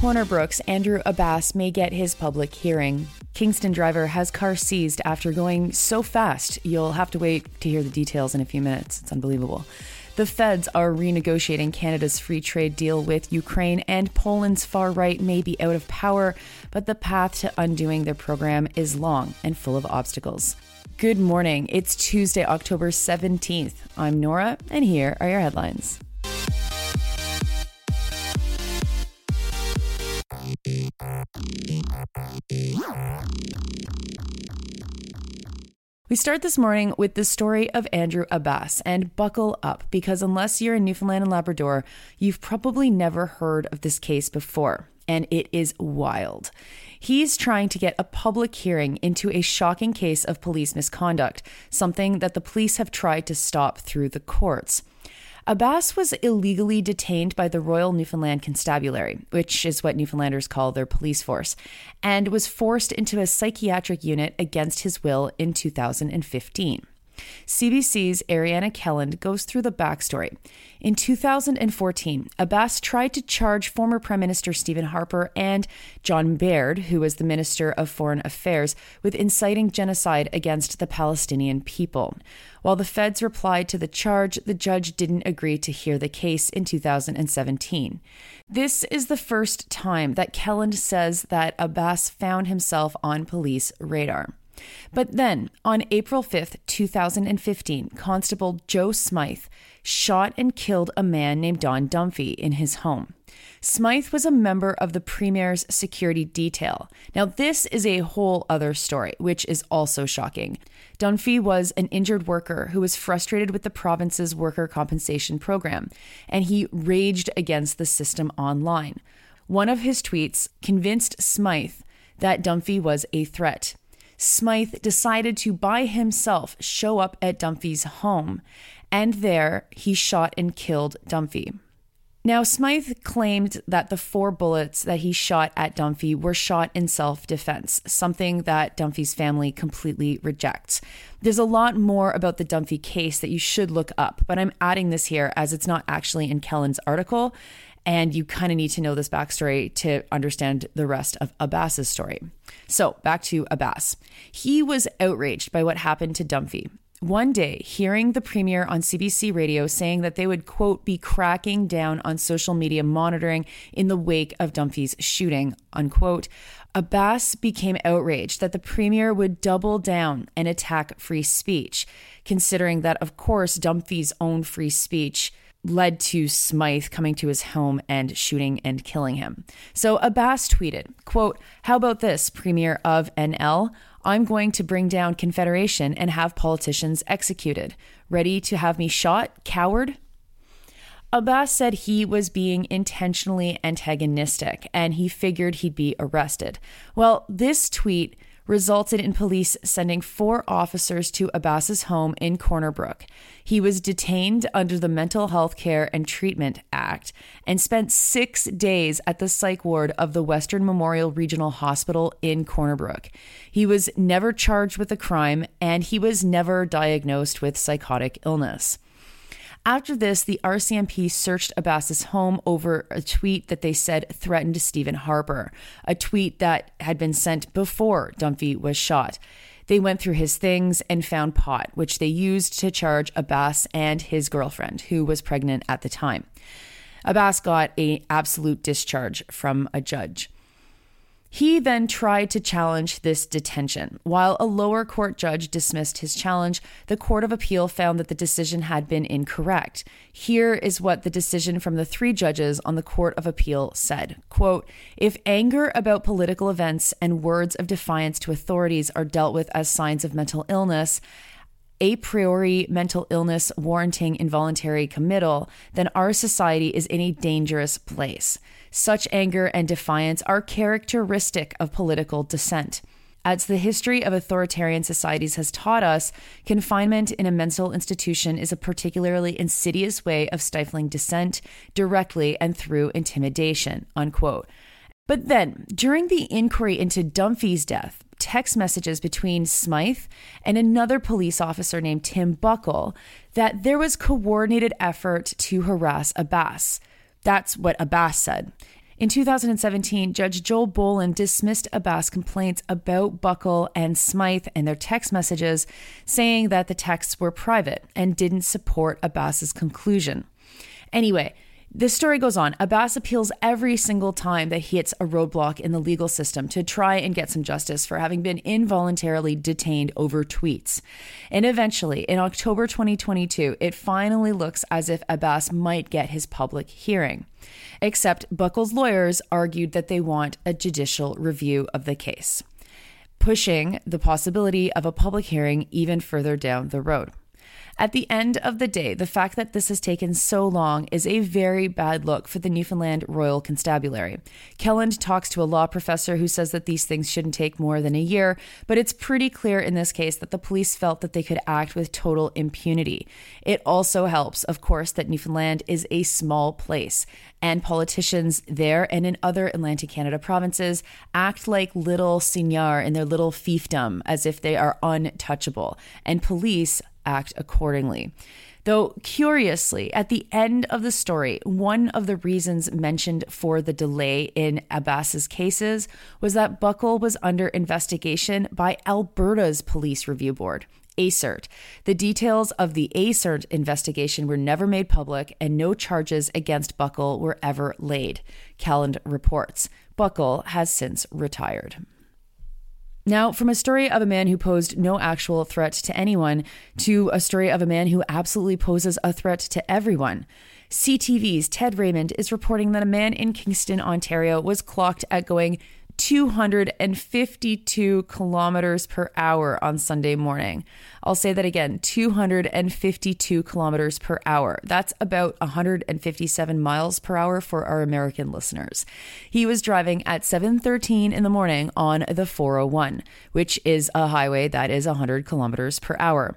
Corner Brook's Andrew Abbas may get his public hearing. Kingston driver has car seized after going so fast. You'll have to wait to hear the details in a few minutes. It's unbelievable. The feds are renegotiating Canada's free trade deal with Ukraine, and Poland's far right may be out of power, but the path to undoing their program is long and full of obstacles. Good morning. It's Tuesday, October 17th. I'm Nora, and here are your headlines. We start this morning with the story of Andrew Abbas, and buckle up because unless you're in Newfoundland and Labrador, you've probably never heard of this case before, and it is wild. He's trying to get a public hearing into a shocking case of police misconduct, something that the police have tried to stop through the courts. Abbas was illegally detained by the Royal Newfoundland Constabulary, which is what Newfoundlanders call their police force, and was forced into a psychiatric unit against his will in 2015. CBC's Ariana Kelland goes through the backstory. In 2014, Abbas tried to charge former Prime Minister Stephen Harper and John Baird, who was the Minister of Foreign Affairs, with inciting genocide against the Palestinian people. While the feds replied to the charge, the judge didn't agree to hear the case in 2017. This is the first time that Kelland says that Abbas found himself on police radar. But then, on April 5th, 2015, Constable Joe Smythe shot and killed a man named Don Dunphy in his home. Smythe was a member of the Premier's security detail. Now, this is a whole other story, which is also shocking. Dunphy was an injured worker who was frustrated with the province's worker compensation program, and he raged against the system online. One of his tweets convinced Smythe that Dunphy was a threat. Smythe decided to by himself show up at Dunphy's home, and there he shot and killed Dunphy. Now, Smythe claimed that the four bullets that he shot at Dunphy were shot in self defense, something that Dunphy's family completely rejects. There's a lot more about the Dunphy case that you should look up, but I'm adding this here as it's not actually in Kelland's article, and you kind of need to know this backstory to understand the rest of Abbas's story. So, back to Abbas. He was outraged by what happened to Dunphy. One day, hearing the premier on CBC radio saying that they would, quote, be cracking down on social media monitoring in the wake of Dunphy's shooting, unquote, Abbas became outraged that the premier would double down and attack free speech, considering that, of course, Dunphy's own free speech led to Smythe coming to his home and shooting and killing him. So Abbas tweeted, quote, How about this, Premier of NL? I'm going to bring down Confederation and have politicians executed. Ready to have me shot, coward? Abbas said he was being intentionally antagonistic and he figured he'd be arrested. Well, this tweet resulted in police sending four officers to Abbas's home in Corner Brook. He was detained under the Mental Health Care and Treatment Act and spent six days at the psych ward of the Western Memorial Regional Hospital in Corner Brook. He was never charged with a crime and he was never diagnosed with psychotic illness. After this, the RCMP searched Abbas's home over a tweet that they said threatened Stephen Harper, a tweet that had been sent before Dunphy was shot. They went through his things and found pot, which they used to charge Abbas and his girlfriend, who was pregnant at the time. Abbas got a absolute discharge from a judge. He then tried to challenge this detention. While a lower court judge dismissed his challenge, the Court of Appeal found that the decision had been incorrect. Here is what the decision from the three judges on the Court of Appeal said. Quote, if anger about political events and words of defiance to authorities are dealt with as signs of mental illness, a priori mental illness warranting involuntary committal, then our society is in a dangerous place. Such anger and defiance are characteristic of political dissent. As the history of authoritarian societies has taught us, confinement in a mental institution is a particularly insidious way of stifling dissent directly and through intimidation. Unquote. But then, during the inquiry into Dunphy's death, text messages between Smythe and another police officer named Tim Buckle that there was coordinated effort to harass Abbas. That's what Abbas said. In 2017, Judge Joel Boland dismissed Abbas' complaints about Buckle and Smythe and their text messages, saying that the texts were private and didn't support Abbas's conclusion. Anyway, this story goes on. Abbas appeals every single time that he hits a roadblock in the legal system to try and get some justice for having been involuntarily detained over tweets. And eventually, in October 2022, it finally looks as if Abbas might get his public hearing. Except Buckle's lawyers argued that they want a judicial review of the case, pushing the possibility of a public hearing even further down the road. At the end of the day, the fact that this has taken so long is a very bad look for the Newfoundland Royal Constabulary. Kelland talks to a law professor who says that these things shouldn't take more than a year, but it's pretty clear in this case that the police felt that they could act with total impunity. It also helps, of course, that Newfoundland is a small place, and politicians there and in other Atlantic Canada provinces act like little seigneur in their little fiefdom as if they are untouchable, and police act accordingly. Though, curiously, at the end of the story, one of the reasons mentioned for the delay in Abbas's cases was that Buckle was under investigation by Alberta's Police Review Board. ASIRT. The details of the ASIRT investigation were never made public, and no charges against Buckle were ever laid. Kelland reports. Buckle has since retired. Now, from a story of a man who posed no actual threat to anyone to a story of a man who absolutely poses a threat to everyone. CTV's Ted Raymond is reporting that a man in Kingston, Ontario was clocked at going 252 kilometers per hour on Sunday morning. I'll say that again 252 kilometers per hour. That's about 157 miles per hour for our American listeners. He was driving at 7:13 in the morning on the 401, which is a highway that is 100 kilometers per hour.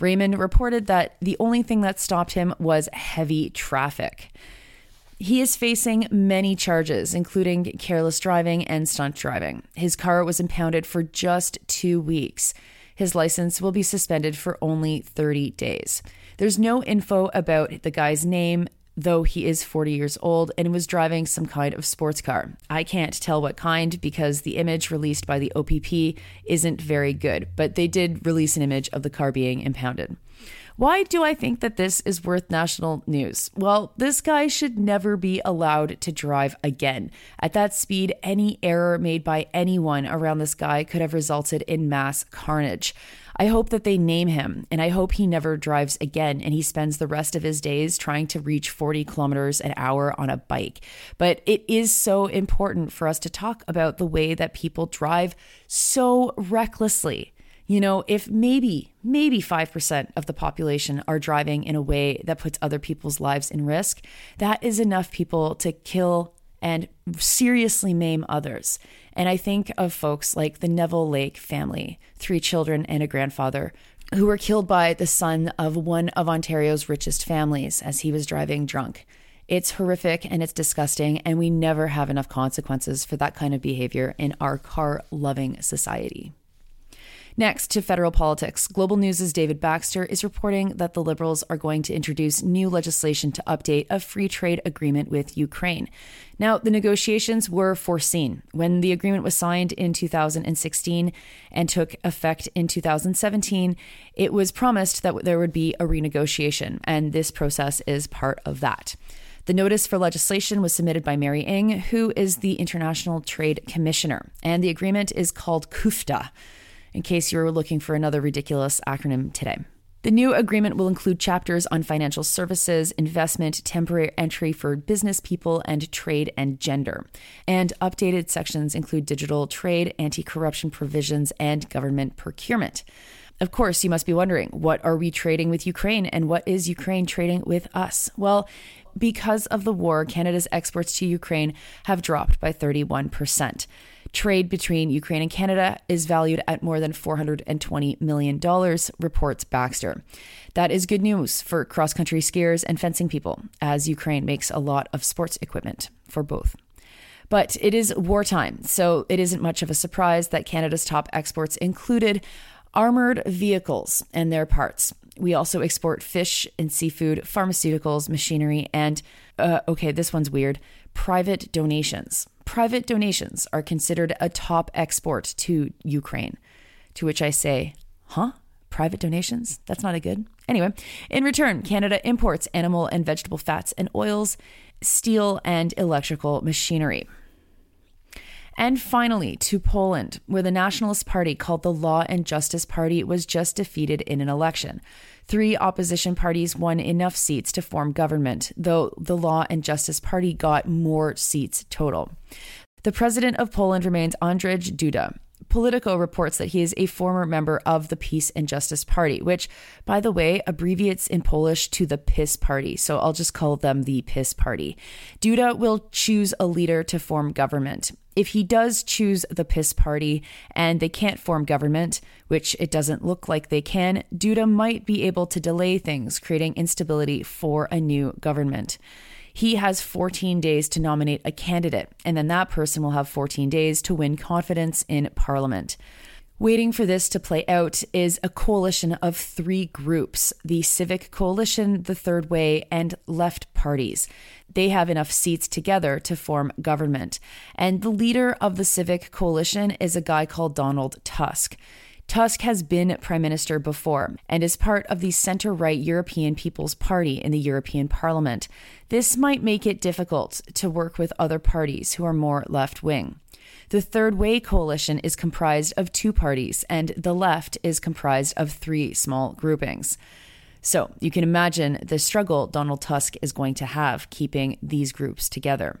Raymond reported that the only thing that stopped him was heavy traffic. He is facing many charges, including careless driving and stunt driving. His car was impounded for just two weeks. His license will be suspended for only 30 days. There's no info about the guy's name, though he is 40 years old and was driving some kind of sports car. I can't tell what kind because the image released by the OPP isn't very good, but they did release an image of the car being impounded. Why do I think that this is worth national news? Well, this guy should never be allowed to drive again. At that speed, any error made by anyone around this guy could have resulted in mass carnage. I hope that they name him and I hope he never drives again and he spends the rest of his days trying to reach 40 kilometers an hour on a bike. But it is so important for us to talk about the way that people drive so recklessly. You know, if maybe, maybe 5% of the population are driving in a way that puts other people's lives in risk, that is enough people to kill and seriously maim others. And I think of folks like the Neville Lake family, three children and a grandfather, who were killed by the son of one of Ontario's richest families as he was driving drunk. It's horrific and it's disgusting, and we never have enough consequences for that kind of behavior in our car loving society. Next to federal politics, Global News' David Baxter is reporting that the Liberals are going to introduce new legislation to update a free trade agreement with Ukraine. Now, the negotiations were foreseen. When the agreement was signed in 2016 and took effect in 2017, it was promised that there would be a renegotiation, and this process is part of that. The notice for legislation was submitted by Mary Ng, who is the International Trade Commissioner, and the agreement is called CUFTA in case you were looking for another ridiculous acronym today. The new agreement will include chapters on financial services, investment, temporary entry for business people, and trade and gender. And updated sections include digital trade, anti corruption provisions, and government procurement. Of course, you must be wondering what are we trading with Ukraine and what is Ukraine trading with us? Well, because of the war, Canada's exports to Ukraine have dropped by 31%. Trade between Ukraine and Canada is valued at more than $420 million, reports Baxter. That is good news for cross country skiers and fencing people, as Ukraine makes a lot of sports equipment for both. But it is wartime, so it isn't much of a surprise that Canada's top exports included armored vehicles and their parts. We also export fish and seafood, pharmaceuticals, machinery, and, uh, okay, this one's weird, private donations. Private donations are considered a top export to Ukraine. To which I say, huh? Private donations? That's not a good. Anyway, in return, Canada imports animal and vegetable fats and oils, steel, and electrical machinery. And finally, to Poland, where the Nationalist Party, called the Law and Justice Party, was just defeated in an election. Three opposition parties won enough seats to form government, though the Law and Justice Party got more seats total. The president of Poland remains Andrzej Duda. Politico reports that he is a former member of the Peace and Justice Party, which, by the way, abbreviates in Polish to the PiS Party. So I'll just call them the PiS Party. Duda will choose a leader to form government. If he does choose the PiS Party and they can't form government, which it doesn't look like they can, Duda might be able to delay things, creating instability for a new government he has 14 days to nominate a candidate, and then that person will have 14 days to win confidence in Parliament. Waiting for this to play out is a coalition of three groups the Civic Coalition, the Third Way, and left parties. They have enough seats together to form government. And the leader of the Civic Coalition is a guy called Donald Tusk. Tusk has been prime minister before and is part of the center right European People's Party in the European Parliament. This might make it difficult to work with other parties who are more left wing. The Third Way coalition is comprised of two parties, and the left is comprised of three small groupings. So you can imagine the struggle Donald Tusk is going to have keeping these groups together.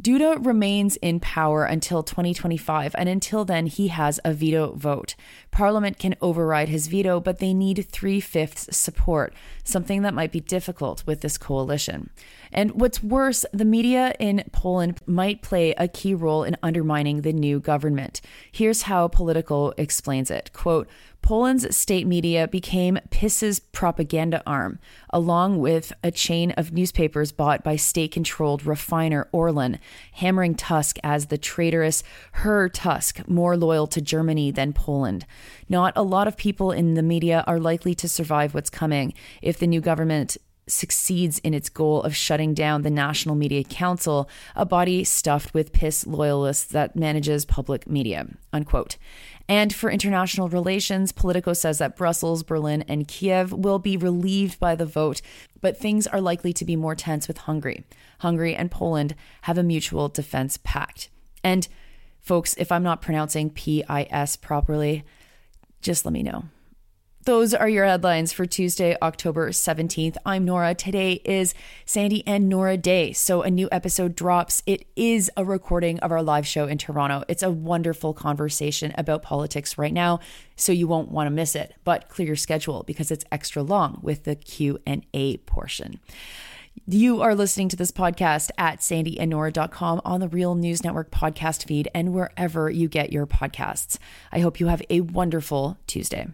Duda remains in power until 2025, and until then, he has a veto vote. Parliament can override his veto, but they need three fifths support, something that might be difficult with this coalition. And what's worse, the media in Poland might play a key role in undermining the new government. Here's how Politico explains it quote, Poland's state media became PIS's propaganda arm, along with a chain of newspapers bought by state controlled refiner Orlen, hammering Tusk as the traitorous Herr Tusk, more loyal to Germany than Poland. Not a lot of people in the media are likely to survive what's coming if the new government succeeds in its goal of shutting down the National Media Council, a body stuffed with PIS loyalists that manages public media. Unquote. And for international relations, Politico says that Brussels, Berlin, and Kiev will be relieved by the vote, but things are likely to be more tense with Hungary. Hungary and Poland have a mutual defense pact. And folks, if I'm not pronouncing PIS properly, just let me know. Those are your headlines for Tuesday, October 17th. I'm Nora. Today is Sandy and Nora Day. So a new episode drops. It is a recording of our live show in Toronto. It's a wonderful conversation about politics right now, so you won't want to miss it. But clear your schedule because it's extra long with the Q&A portion. You are listening to this podcast at sandyandnora.com on the Real News Network podcast feed and wherever you get your podcasts. I hope you have a wonderful Tuesday.